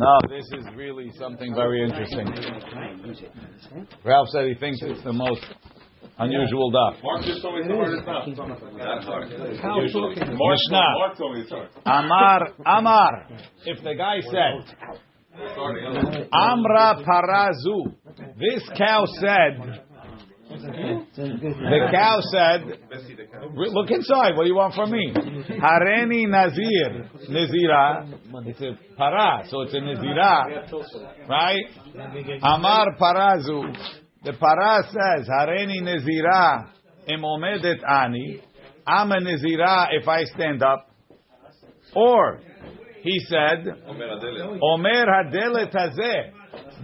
No, this is really something very interesting. Ralph said he thinks it's the most unusual daf. Mark just told me it's the hardest daf. That's hard. Usually. Mark, Mishnah. Mark told me it's hard. Amar, Amar. If the guy said, Amra Parazu, this cow said, the cow said, look inside, what do you want from me? Hareni Nazir, Nazira, it's a para, so it's a Nazira, right? Amar Parazu, the para says, Hareni Nazira, im omedet ani, I'm a Nazira if I stand up, or he said, Omer Hadelet Hazeh.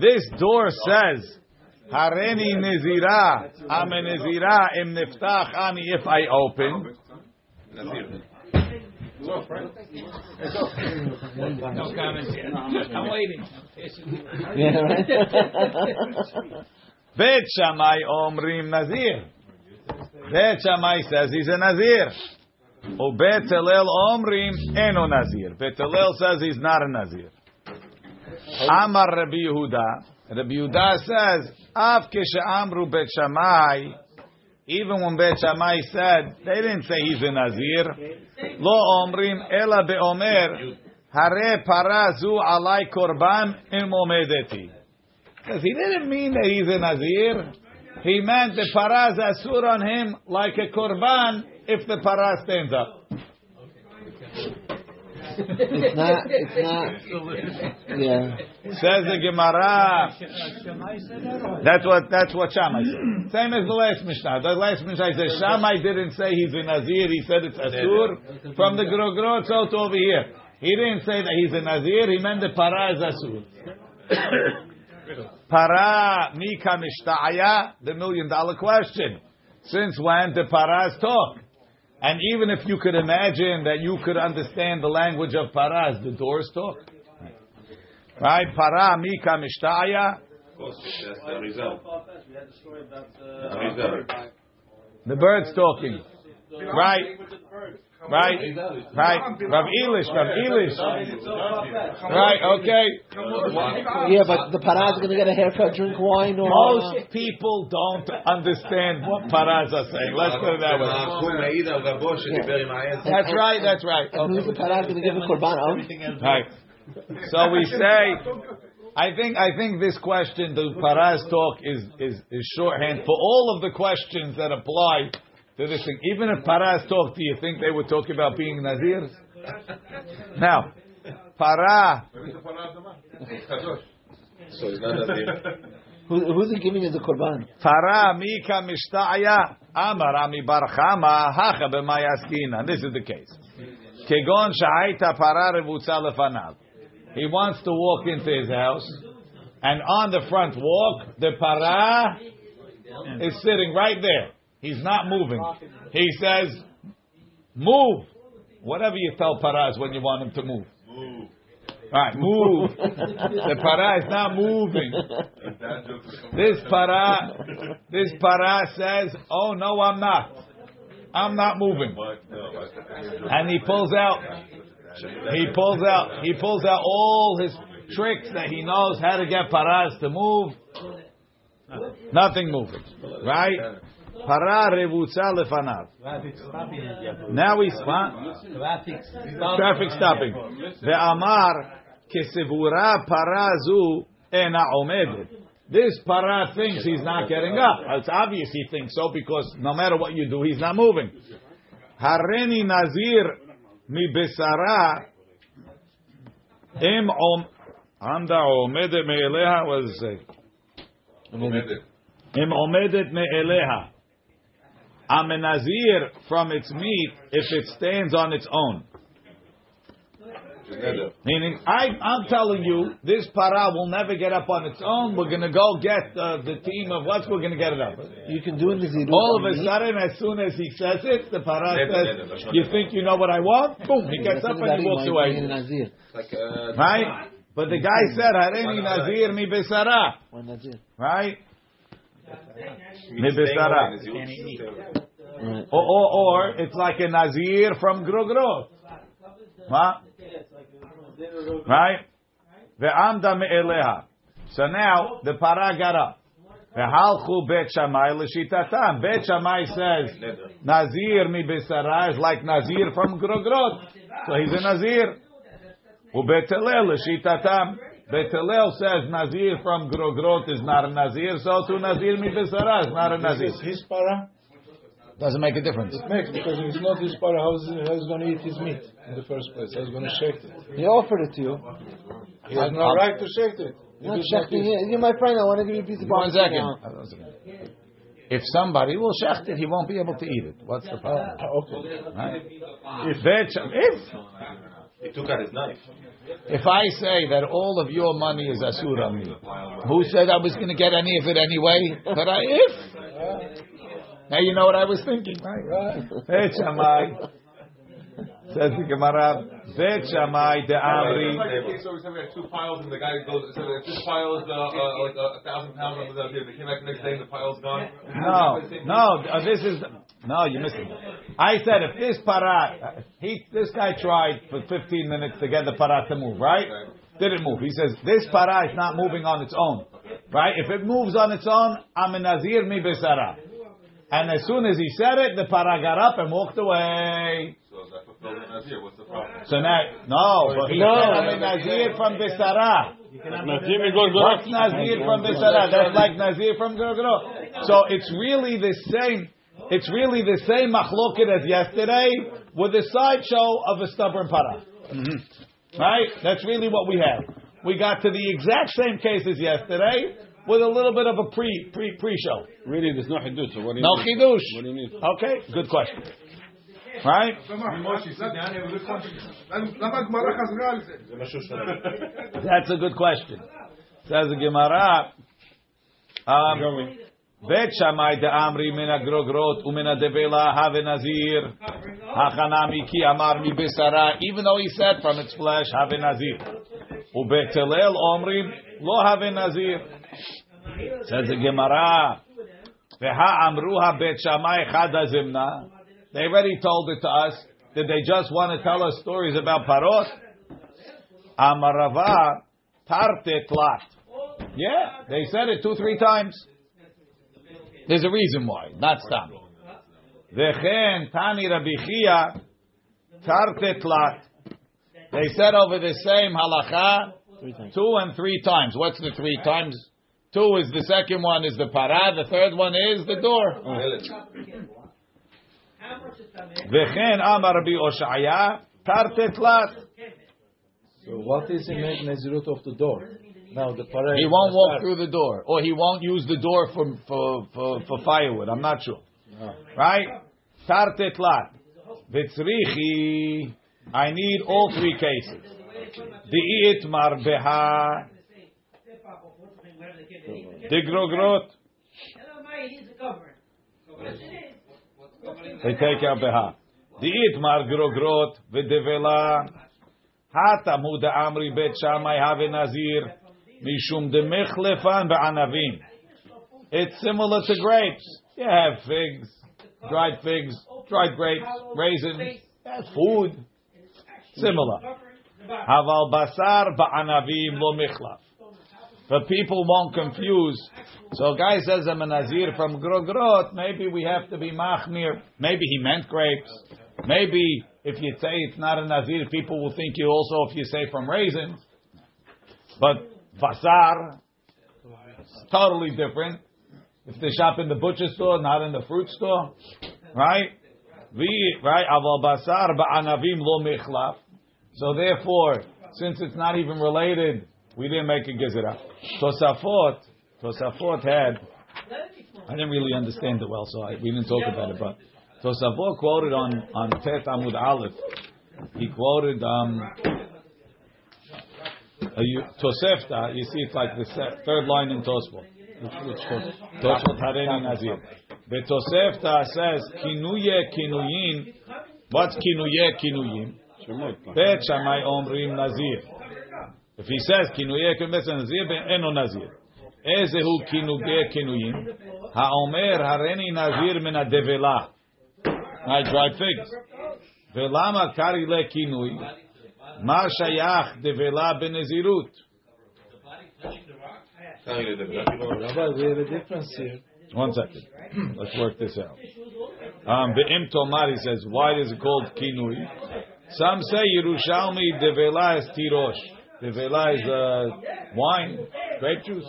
This door says, Hareni Nezira. I'm a Nezira im Niftach Ani if I open. No comments yet. I'm waiting. Bet Shammai Omrim Nazir. Bet Shammai says he's a Nazir. Bet Hillel Omrim Eno Nazir. Bet says he's not a Nazir. Amar Rabbi Yehuda. Rabbi Yehuda says, Av Amru Bet even when Bet Shammai said, they didn't say he's a Nazir. Lo Omrim Ela Beomer, Hare Parazu Alai Korban Im Omedeti. Because he didn't mean that he's a Nazir. He meant the paraz asur on him like a korban if the paraz stands up. It's not. It's not. Yeah. Says the Gemara. That's what that's what Shammai said. Same as the last Mishnah. The last Mishnah says Shammai didn't say he's a Nazir. He said it's asur from the Grogrot out over here. He didn't say that he's a Nazir. He meant the para is asur. para mika mishtaya, the million dollar question. Since when the paras talk? And even if you could imagine that you could understand the language of paras, the doors talk. Right? Para mika mishtaya. That's the result. The bird's talking. Right? Right? Right? Rav Elish, Rav Elish. Right, okay. Yeah, but the para is going to get a haircut, drink wine, or Most uh, people don't understand what paras are saying. Let's put it that way. That's right, that's right. And who's the para going to give a korban? Right. So we say, I think I think this question, the paras talk, is, is, is shorthand for all of the questions that apply to this thing. Even if paras talk, do you think they would talk about being nazirs? Now, para, So he's not Nazir. Who, who's he giving as a korban? para mika mishtaya, amar ami barchama hacha b'mayaskina. This is the case. Kegon sha'aita para revutza lefanav. He wants to walk into his house, and on the front walk, the para is sitting right there. He's not moving. He says, "Move." Whatever you tell paras when you want him to move. Move. All right, move. the para is not moving. That joke is coming. This para, this para says, "Oh no, I'm not. I'm not moving." But, no, but- And he pulls out, he pulls out, he pulls out all his tricks that he knows how to get paras to move. Nothing moving, right? Para revutza lefanav. Now he's traffic stopping. The amar kesevura parazu ena omedet. This para thinks he's not getting up. It's obvious he thinks so because no matter what you do, he's not moving. Hareni nazir mi besara im om anda omedet me'eleha. What does it say? Omedet. Im omedet me'eleha. I'm a nazir from its meat if it stands on its own. Meaning, I, I'm telling you, this para will never get up on its own. We're going to go get uh, the team of what's we're going to get it up. You can do it as he All of a sudden, as soon as he says it, the para says, "You think you know what I want?" Boom! He gets up and he walks away. Like, uh, Right? But the guy said, "Hareni nazir mi besara." One Nazir. Right? Mi he's staying besara. away. He's- Right. Or, or, or it's like a nazir from Grogrot. Huh? Right? So now the para got up. Ve'halchu bet Shammai l'shitatam. Bet Shammai says Nazir mi besara is like Nazir from Grogrot. So he's a Nazir. Ubet l'shitatam. Bet Hillel says Nazir from Grogrot is not a Nazir. So to Nazir mi besara is not a Nazir. Is his para? Doesn't make a difference. It makes because if it's not his para, how's how's he going to eat his meat in the first place? How's he going to shake it? He offered it to you. He has no right to shake it. If Not shechting it. You're my friend. I want to give you a piece of One barbecue second. now. If somebody will shecht it, he won't be able to eat it. What's the problem? Ah, okay. Right? If, Bet Sham- if He took out his knife. If I say that all of your money is asur on me, who said I was going to get any of it anyway? But I if now you know what I was thinking, right? Bet Shammai says the Gemara. Bet Shammai de Amri. So we said we had two piles, and the guy goes, so if this pile is uh, uh, like a, a thousand pounds, and they came back the next day, and the pile's gone. No, no, uh, this is no. You missed it. I said if this para, he, this guy tried for 15 minutes to get the para to move, right? Didn't move. He says this para is not moving on its own, right? If it moves on its own, I'm a nazir mi besara. And as soon as he said it, the para got up and walked away. So that the Nazir. What's the problem? So now, no, but he No. said I'm a nazir from besara. What's Nazir from besara? That's like Nazir from Gorgoro. So it's really the same. It's really the same machloket as yesterday with a sideshow of a stubborn para. Right? That's really what we have. We got to the exact same case as yesterday with a little bit of a pre pre pre show. Really, there's no hiddush. So what do you No need? chidush. What do you need? Okay, good question. Right? That's a good question. Says the Gemara. Um, Mi besara. Even though he said from its flesh have nazir. Hillel omrim lo have nazir. Says the Gemara. They already told it to us. Did they just want to tell us stories about parot? Amarava tarte tlat. Yeah, they said it two, three times. There's a reason why, not stam. Vechen tani Rabbi Chia tarte. They said over the same halacha two and three times. What's the three times? Two is the second one is the para. The third one is the door. Vechen amar Rabbi Oshaya tarte tlat. So what is the nezirut of the door? Now the para. He won't walk through the door, or he won't use the door for for for, for firewood. I'm not sure. Right? Tarte tlat. Vitzrichi. I need all three cases. The itmar beha. The grogrot. They take out beha. The itmar grogrot v'devela. Hata muda amri bet shamai have nazir. Mishum ba'anavim. It's similar to grapes. You have figs, dried figs, dried grapes, raisins. That's food. Similar. Haval basar ba'anavim lo michlaf. But people won't confuse. So a guy says I'm a nazir from grogrot. Maybe we have to be machmir. Maybe he meant grapes. Maybe if you say it's not a nazir, people will think you also if you say from raisins. But basar, totally different. If they shop in the butcher store, not in the fruit store, right? We right aval basar ba'anavim lo michlaf. So therefore, since it's not even related, we didn't make a gezerah. Tosafot, Tosafot had. I didn't really understand it well, so I, we didn't talk about it. But Tosafot quoted on on Tet Amud Aleph. He quoted um, a, Uh, you- Tosefta. You see, it's like the third line in Tosfot. Tosfot Hareni Nazir. The Tosefta says Kinuye Kinuyin. What's Kinuye Kinuyim? Bet Shammai Omrim Nazir. If he says Kinuye Kinuye Nazir, Eno Nazir. Ezehu Kinuye Kinuyim. Haomer Hareni Nazir min Devela. I dried figs. Velama Kari Le Kinui. Ma Shayach Devela Benezirut. Rabbi, we have a difference here. One second. Let's work this out. Um, the Im Tomar, he says, why is it called kinui? Some say Yerushalmi devela is tirosh. Devela is uh, wine, grape juice.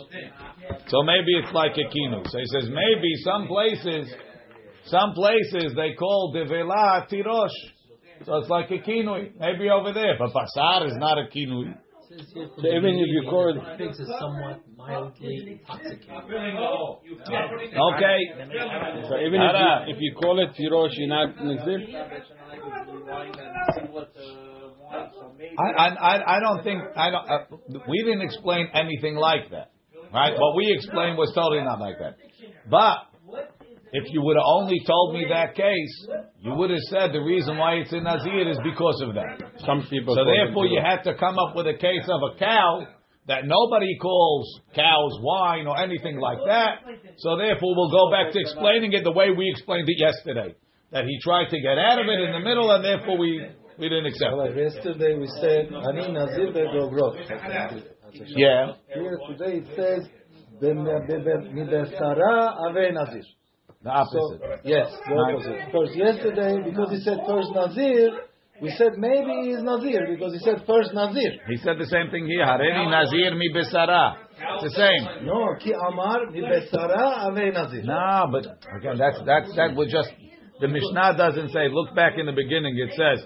So maybe it's like a kinu. So he says maybe some places, some places they call devela tirosh. So it's like a kinui. Maybe over there, but basar is not a kinui. So even if you call it Figs is somewhat mildly intoxicating. Okay. So even if you, if you call it tirosh, you're not nazir. I, I, I- I don't think I don't. Uh, we didn't explain anything like that, right? What we explained was totally not like that. But if you would have only told me that case, you would have said the reason why it's in Nazir is because of that. Some people. So therefore, you tirosh. had to come up with a case of a cow that nobody calls cows wine or anything like that. So therefore, we'll go back to explaining it the way we explained it yesterday. That he tried to get out of it in the middle, and therefore we we didn't accept Like it. yesterday we said, Ani Nazir be'Dovrot. Yeah. Here today it says, Mibesara Ave Nazir. The opposite. So, yes, the opposite. Because yesterday, because he said first Nazir, we said maybe he's Nazir because he said first Nazir. He said the same thing here. Hareni Nazir mi besara. It's the same. No, Ki Amar Mibesara Ave Nazir. No, but again, that's that's that would just the Mishnah doesn't say. Look back in the beginning. It says.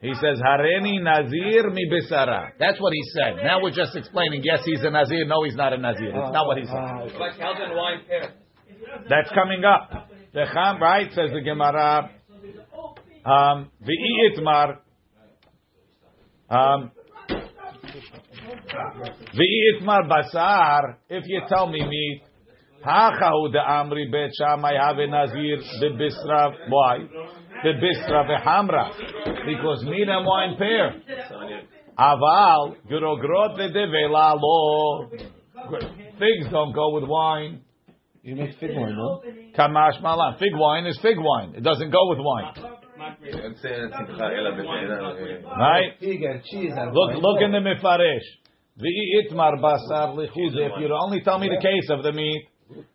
He says, Hareni Nazir mi besara. That's what he said. Now we're just explaining, yes, he's a Nazir, no, he's not a Nazir. It's not what he said. Like cows and wine pair. That's coming up. The Cham, right, says the Gemara. Um, the Itmar. Um, the Itmar Basar, if you tell me meat, Hachahu de Amri Bet Shammai have a Nazir the Bisra. Why? The Bisra Hamra. Because meat and wine pair. Aval, Gurogrot de Devela lo. Figs don't go with wine. You make fig wine, no? Kamash malan. Fig wine is fig wine. It doesn't go with wine. Right? Fig and cheese and Look, look in the mifaresh. The itmar basar lichud. If you only tell me the case of the meat,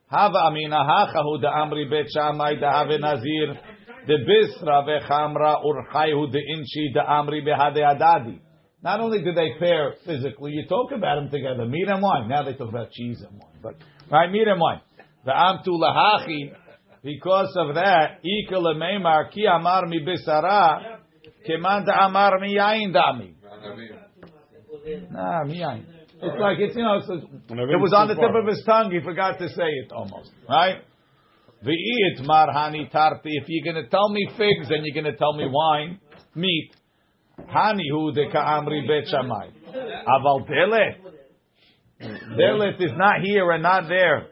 hava amina hachahu da amri bet shamai da have nazir. The bisra vechamra urchayhu the inchi da amri behade adadi. Not only do they pair physically, you talk about them together, meat and wine. Now they talk about cheese and wine, but right, meat and wine. The amtu lahachi. Because of that, ika lemeimar ki amar mi keman amar mi yain dami. Nah, miyain. It's like it's you know it's, it was on the tip of his tongue. He forgot to say it almost. Right? V'it marhani tarti. If you're going to tell me figs and you're going to tell me wine, meat, hani hu de ka'amri bet shamai. Aval delet. Delet is not here and not there.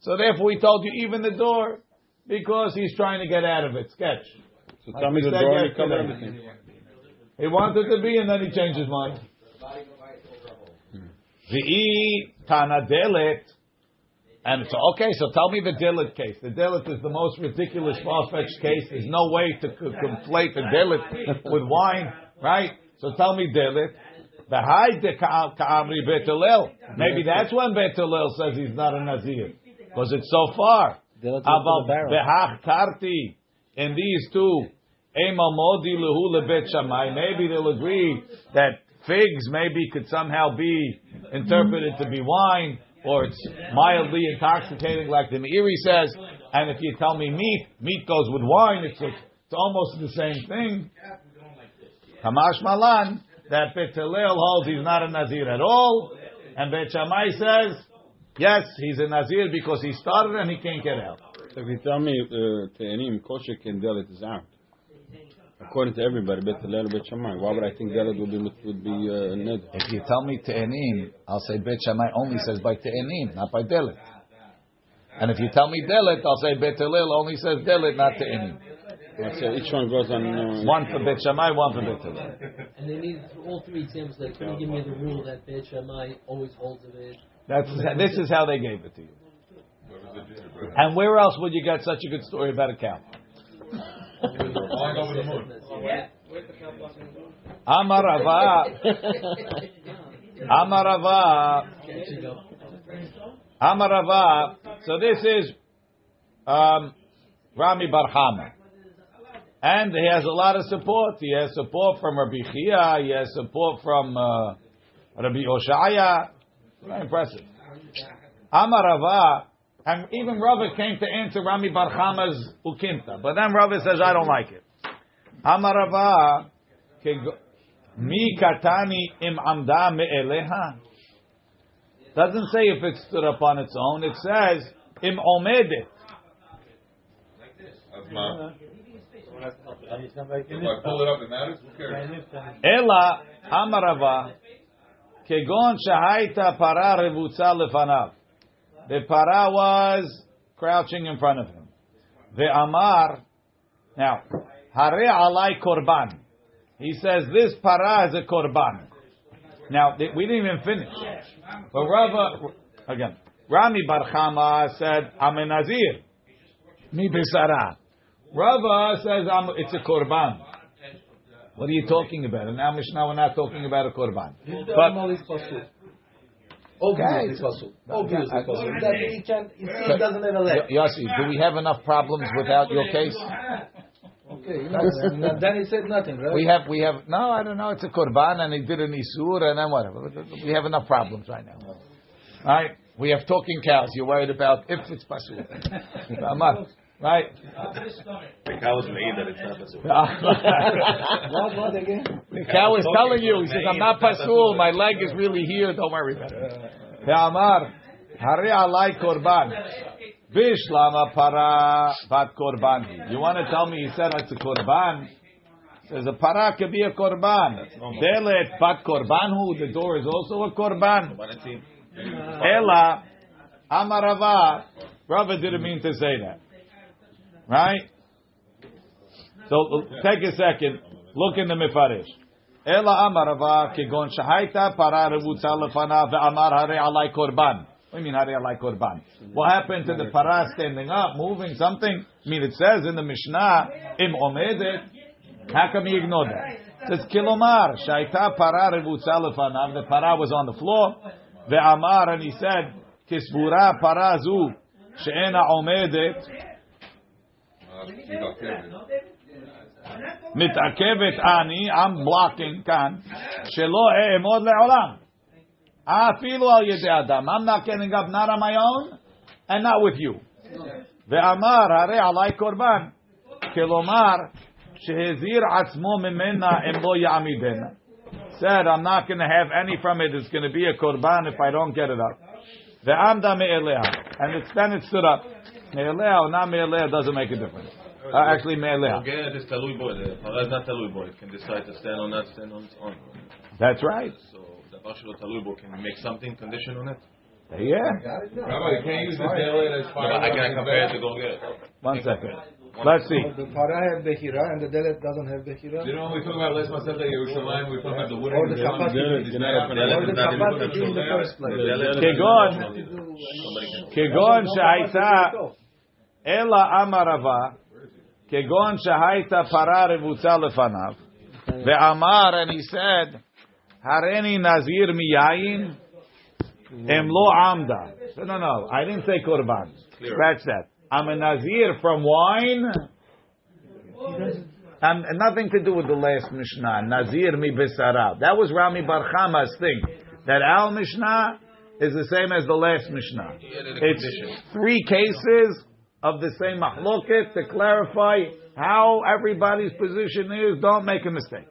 So therefore, we told you even the door because he's trying to get out of it. Sketch. So tell me the door and cover everything. He wanted to be, and then he changed his mind. The tana delet, and so okay. So tell me the delet case. The delet is the most ridiculous, far-fetched case. There's no way to co- conflate the delet with wine, right? So tell me delet. The high de ka'amri betalel. Maybe that's when betalel says he's not a nazir because it's so far. Delet is About the behach tarti in these two. Ema modi lehu lebet. Maybe they'll agree that figs maybe could somehow be interpreted to be wine, or it's mildly intoxicating, like the Meiri says. And if you tell me meat, meat goes with wine. It's it's almost the same thing. Hamash malan that Bet Hillel holds he's not a nazir at all, and Bet Shammai says yes, he's a nazir because he started and he can't get out. So if you tell me uh, Te'anim, kosher and delit is out. According to everybody, Bet Hillel, Bet Shammai. Why would I think delit would be would be uh, neder? If you tell me Te'enim, I'll say Bet Shammai only says by Te'enim, not by Delit. And if you tell me Delit, I'll say Bet Hillel only says Delit, not Te'enim. Let's say each one goes on. Uh, One for Bet Shammai, one for Bet Hillel. And they need all three examples. Like, can you give me the rule that Beit Shammai always holds of it? That's this is how they gave it to you. And where else would you get such a good story about a cow? Flying over the moon. Amar Rava, Amarava. Amarava. So this is um, Rami Barhama. And he has a lot of support. He has support from Rabbi Chia. He has support from uh, Rabbi Oshaya. Very impressive. Amarava. And even Rava came to answer Rami Barhama's Ukinta. But then Rava says, I don't like it. Amarava. Mi katani im amda me'eleha. Doesn't say if it stood up on its own. It says im omedet. That's not. If I pull it up, it matters. Who cares? Ela amarava kegon shahaita para revutza lefanav. The para was crouching in front of him. The amar now hare alai korban. He says this para is a korban. Now th- we didn't even finish. But Rava again, Rami Bar Chama said I'm a nazir. Mi besara. Rava says I'm, it's a korban. What are you talking about? And now Mishnah we're not talking about a korban. But animal is pasul. Obvious is pasul. Obvious is pasul. That he can, he still doesn't have a leg. Yossi, do we have enough problems without your case? Okay, nothing. And then he said nothing, right? We have, we have. No, I don't know. It's a korban, and he did an isur, and then whatever. We have enough problems right now. Right? We have talking cows. You're worried about if it's pasul. Amar, right? The cow is made that it's not What, what again? The cow is telling you. He says, "I'm not pasul. My leg is really here. Don't worry about it." Amar, hari alai korban. Bishlama para bat korban. You want to tell me he said it's a korban? Says a para could be a korban. Delet bat korbanhu. The door is also a korban. Ela amarava. Rava didn't mean to say that, right? So take a second. Look in the mifarish. Ela amarava kegon shahaita para revutza lefana ve'amar hare alai korban. What do you mean hare alai korban? What happened to the para standing up, moving something? I mean, it says in the Mishnah, im omedet. How come he ignored that? It says kilomar shaita para revutza lefanav. The para was on the floor. Ve'amar and he said kisbura parazu she'ena omedet. מתעכבת אני, I'm blocking כאן, שלא אעמוד לעולם. אפילו על ידי אדם. I'm not getting up, not on my own, and not with you. ואמר, הרי עלי קורבן. כלומר, שהזהיר עצמו ממנה אם לא יעמידנה. Said, I'm not going to have any from it. It's going to be a korban if I don't get it up. ועמדה מאליה. And it's, then it stood up. Me'elea or not me'elea doesn't make a difference. Uh, actually, me'elea. Get is talui boy, The parah is not talui boy It can decide to stand or not stand on its own. That's right. So the bashlo talui boy can make something condition on it. Yeah. Rabbi, you can't use the delet as far no, I can compare it to go get. One second. Let's see. The parah have behira and the delet doesn't have behira. You know, when we talk about Les Masel de Yerushalayim, we talk about the wood or the capacity. In the first place. Kegon. Kegon she'aita. Ela amarava, kegon shahaita para revuta lefanav. Ve'amar, and he said, Hareni nazir miyayin, emlo amda. No, no, I didn't say korban. Scratch that. I'm a nazir from wine. And nothing to do with the last Mishnah. Nazir mi besarav. That was Rami Bar Chama's thing. That Al Mishnah is the same as the last Mishnah. It's three cases of the same mahloket to clarify how everybody's position is. Don't make a mistake.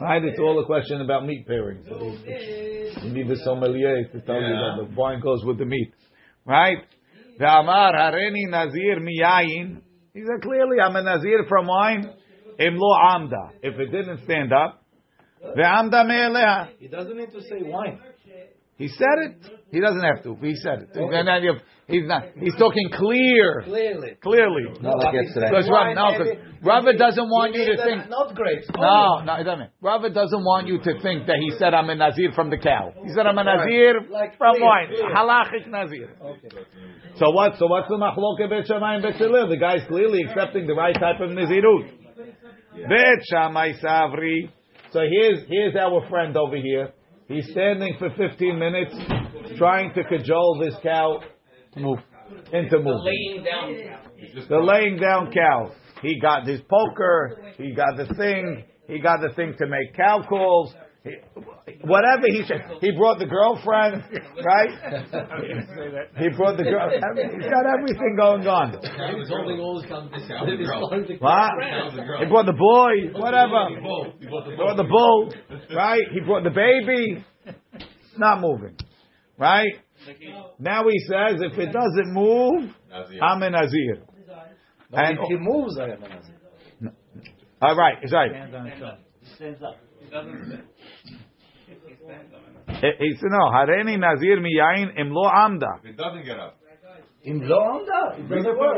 Right? It's all a question about meat pairing. So you need the sommelier to tell you that the wine goes with the meat. Right? The Amar hareni nazir miyayin. He said clearly, I'm a nazir from wine. Im lo amda. If it didn't stand up, ve'amda me'eleha. He doesn't need to say wine. He said it. He doesn't have to. He said it. And then He's not. He's talking clear, Clearly. clearly. Not like yesterday. Because Rav, no, 'cause Rava doesn't want you to think. Not grapes. No, no, it doesn't. Rava doesn't want you to think that he said I'm a nazir from the cow. He said I'm a nazir Like from clear, wine. clear. Halachic nazir. So what? So what's the machloke bet Shammai bet Hillel? The guy's clearly accepting the right type of nazirut. Bet Shammai Savri. So here's here's our friend over here. He's standing for 15 minutes trying to cajole this cow to move into movement. Laying down. The laying down cow. He got his poker. He got the thing. He got the thing to make cow calls. He, whatever he said, he brought the girlfriend, right? He brought the girl. He's got everything going on. He's holding all his competition. He's starting to What? He brought the boy, whatever. He bought the He brought the bull, right? He brought the baby. It's not moving, right? Now he says, if it doesn't move, I'm a azir. And if he moves, I am a Nazir. all right, it's right. He he said, no, hareni nazir miyain im lo amda. It doesn't get up. In lo amda, it doesn't work.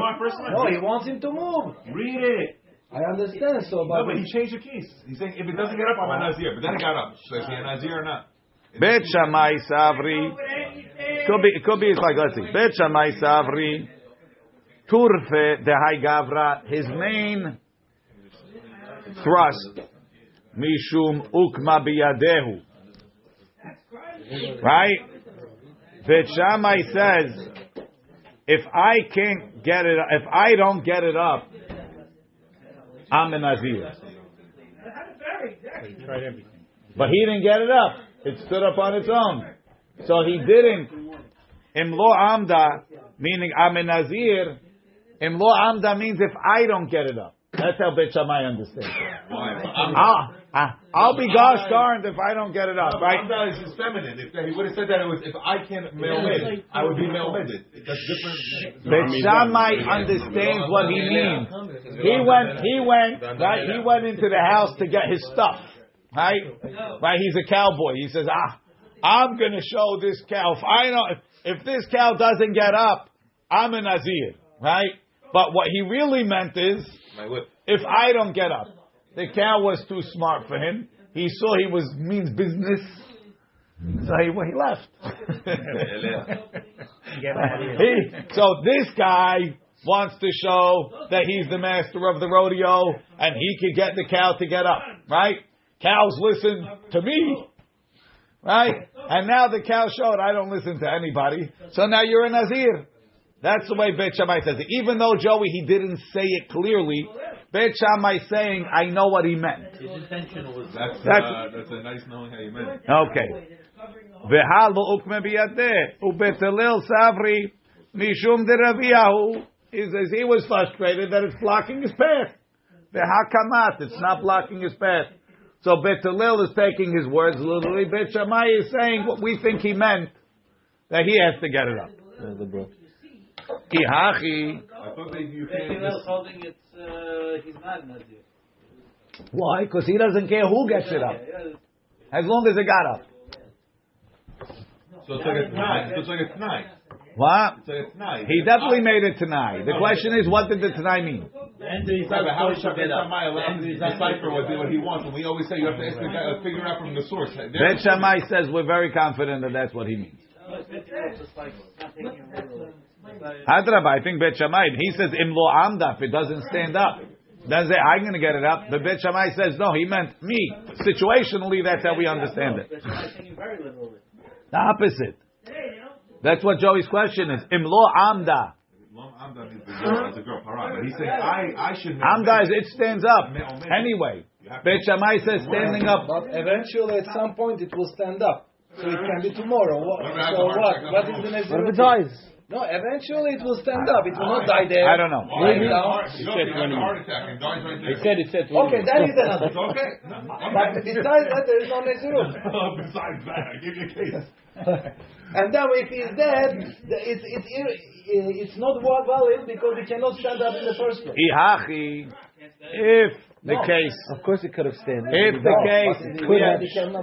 No, he wants him to move. Read it. I understand. So, No, but but he changed the case. He's saying if it doesn't get up, I'm a Nazir. But then it got up. So is he a Nazir or not? Bet Shammai Savri. Could be, it could be it's like, let's see. Bet Shammai Savri. Turfe de Hai Gavra. His main thrust. Mishum ukma biyadehu. Right? Bet says, if I can't get it, if I don't get it up, I'm a Nazir. But he didn't get it up. It stood up on its own. So he didn't. Imlo amda, meaning I'm a nazir. Imlo amda means if I don't get it up. That's how Bet Shammai understands. it. I'll, I- I'll be gosh darned if I don't get it up, right? Amda is feminine. If he would have said that it was if I can't male mid, I would be male mid. That's different. Bet Shammai understands what he means. He went, he went, right? He went into the house to get his stuff, right? Right? He's a cowboy. He says, ah, I'm going to show this cow. If I don't, if, if this cow doesn't get up, I'm a Nazir, right? But what he really meant is, My whip. If I don't get up, the cow was too smart for him. He saw he was means business, so he, well, he left. he, so this guy wants to show that he's the master of the rodeo and he could get the cow to get up, right? Cows listen to me, right? And now the cow showed I don't listen to anybody. So now you're a Nazir. That's the way Bet Shammai says it. Even though Joey he didn't say it clearly, Bet Shammai saying I know what he meant. His intention was. That's, That's- uh, that's a nice knowing how you meant it. Okay. V'halo ukme biyadeh ubetelil savri mishum deraviyahu. He says he was frustrated that it's blocking his path. V'hakamat, it's not blocking his path. So Betalil is taking his words literally. Bet Shammai is saying what we think he meant, that he has to get it up. Ihachi. I thought that you can't. holding it's uh, he's not Nazir. Why? Because he doesn't care who gets it up, as long as it got up. So it's like a tonight. So it's like a tonight. What? It's like a tonight. He definitely made it tonight. The question is, what did the tonight mean? Right, but how is Shabbat Shammai allowed to decipher what, what he wants? And we always say you have to ask the guy, uh, figure out from the source. Bet Shammai says we're very confident that that's what he means. Hadraba, I think Bet Shammai, he says imlo amda, if it doesn't stand up. Doesn't say I'm going to get it up. But Bet Shammai says no, he meant me. Situationally, that's how we understand it. The opposite. That's what Joey's question is. Imlo amda. Long Amda means the girl, as a girl, haram. But he's saying I, I should. Amda is it stands up. Anyway, Bet Shammai says standing up. but eventually, at some point, it will stand up. So it can be tomorrow. What, What so what? heart What check? is the next? What if it dies? No, eventually it will stand up. It will not die there. I don't know. Lie He down. a heart attack and dies right there. He said it said Okay, that is another. It's okay. But besides that, there is no Nezirut. Besides that, I give you a case. and then if he's dead, it's it's it's not valid because he cannot stand up in the first place. Ihachi. If the No. case, Of course, it could have stand. if the case, but we have,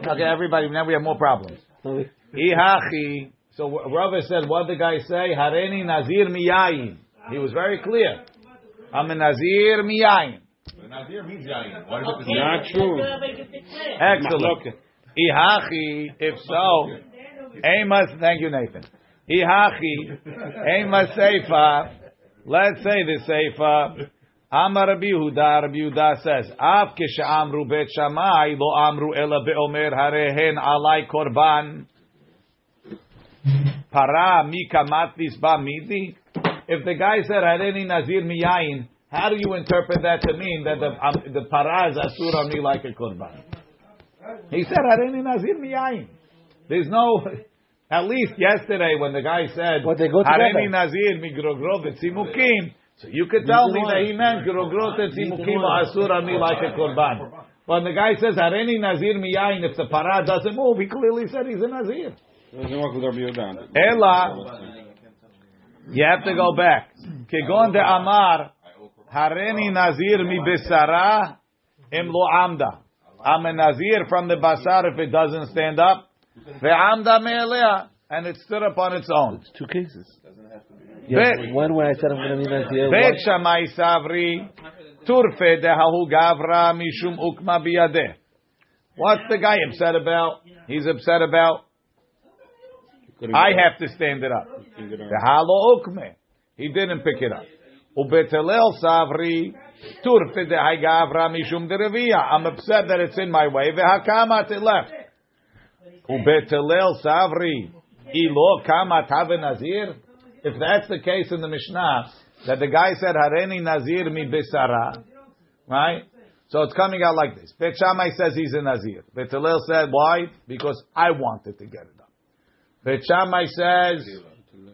okay, everybody, now we have more problems. No, Ihachi. So Rava said, what did the guy say? Hareni Nazir miyayin. He was very clear. I'm a Nazir miyayin. But Nazir means yayin. Why does it Not true. Excellent. Ihachi. If so, Amos. Thank you, Nathan. Ihachi. Amos Seifa. Let's say the Seifa. Amar Rabbi Yehuda, Rabbi Yehuda says, Av amru bet Shammai lo amru ela beomer harehen alai korban. Para mi kamatlis ba midi. If the guy said hareni nazir miyayin, how do you interpret that to mean that the um, the para is asur on me like a korban? He said hareni nazir miyayin. There's no. At least yesterday when the guy said But they go hareni nazir migrogrov etzimukim. So you could tell me that he meant grogrot etzimukim asur on me like a korban. When the guy says hareni nazir miyayin, if the para doesn't move, he clearly said he's a nazir. Doesn't work with Rabbi Yehuda. Ella, you have to go back. Kegon de Amar, Hareni Nazir mi Besara, Im lo Amda. I'm a Nazir from the Basar if it doesn't stand up. Ve'amda me'elea, and it stood up on its own. It's Two cases. Bet- Yeah, one when I said I'm going to be Nazir. Bet one- Shammai Savri, Turfe de Hahu Gavra Mishum Ukma Biyadeh. What's the guy upset about? He's upset about, I have to stand it up. The halo ukme. He didn't pick it up. Ubetelel savri turfe de haigavra mishum derevia. I'm upset that it's in my way. Vehakamat it left. Ubetelel savri ilo kamat have nazir. If that's the case in the Mishnah, that the guy said hareni nazir mi besara, right? So it's coming out like this. Bet Shammai says he's a nazir. Betelel said why? Because I wanted to get it up. Bet Shammai says,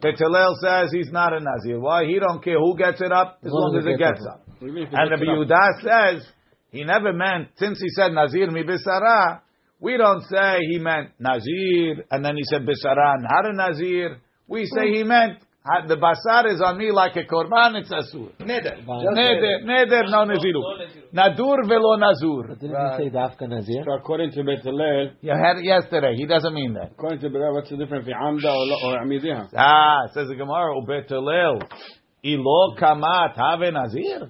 Bet Hillel says he's not a Nazir. Why? He don't care who gets it up as long as it gets up. And Rabbi Yehuda says he never meant since he said Nazir mi bisara. We don't say he meant Nazir and then he said bisara not a Nazir. We say he meant ha- the basar is on me like a korban. It's asur. Neder. Neder, neder, no naziru. Nadur velo nazur. But didn't he say Dafka Nazir? So according to Bet Hillel, You had it yesterday. He doesn't mean that. according to Bet what's the difference between Amda or, or Amidiha? Ah, says the Gemara, Ubetelel, ilo kamat have nazir.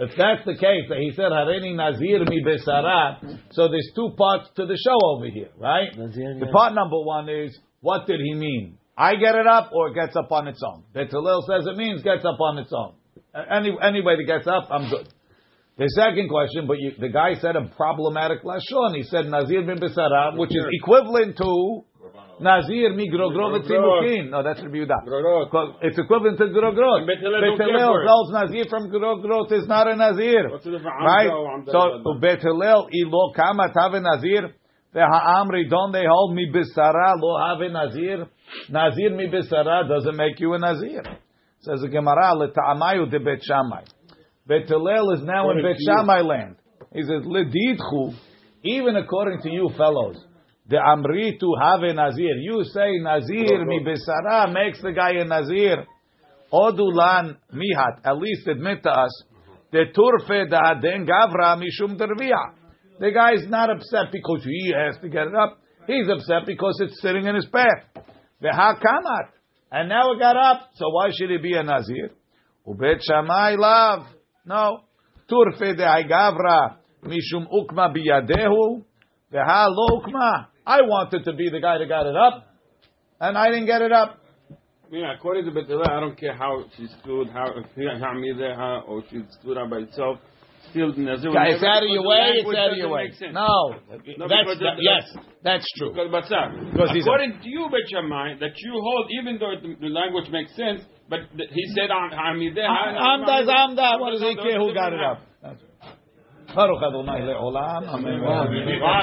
If that's the case, that he said hareni nazir mi besara, so there's two parts to the show over here, right? Nazir, The part number one is, what did he mean? I get it up or it gets up on its own? Betelel says it means gets up on its own. A- Any, anyway that gets up, I'm good. The second question, but you, the guy said a problematic lashon. He said nazir bin besara, which is equivalent to nazir mi grogrov etzimukin. No, that's Rabbi Yehuda. It's equivalent to grogrot. Bet Hillel don't care Hillel for it. tells nazir from grogrot is not a nazir. The? Right? Amda or Amda So? Bet Hillel ilo kama tave nazir. Ve'ha'amri don't they hold mi bisara lo have nazir. Nazir mi bisara doesn't make you a nazir. Says the Gemara leta'amayu de Bet Shammai. Bet Hillel is now in Bet. Shammai land. He says ledidchu. Even according to you fellows, the amri to have a nazir. You say nazir mi bisara makes the guy a nazir. Odulan mihat. At least admit to us the turfe da den gavra mishum dervia. The guy is not upset because he has to get it up. He's upset because it's sitting in his path. V'hakamat. And now it got up, so why should he be a nazir? Ubet shamai lav. No. Turfe de gavra mishum ukma biyadehu. V'ha lo ukma. I wanted to be the guy that got it up, and I didn't get it up. Yeah, according to Bet Hillel, I don't care how she stood, how he Amidiha or she stood up by itself. Still, Nazir. Yeah, it's out of your way. It's out of your way. No, No, that's that, the- yes, that's true. Because. Because According to you, Bet Shammai, that you hold, even though the, the language makes sense, but the, he said Am- Amidiha. Amda is Amda. What does he care who got it up? Baruch Adonai le'olam. Amen.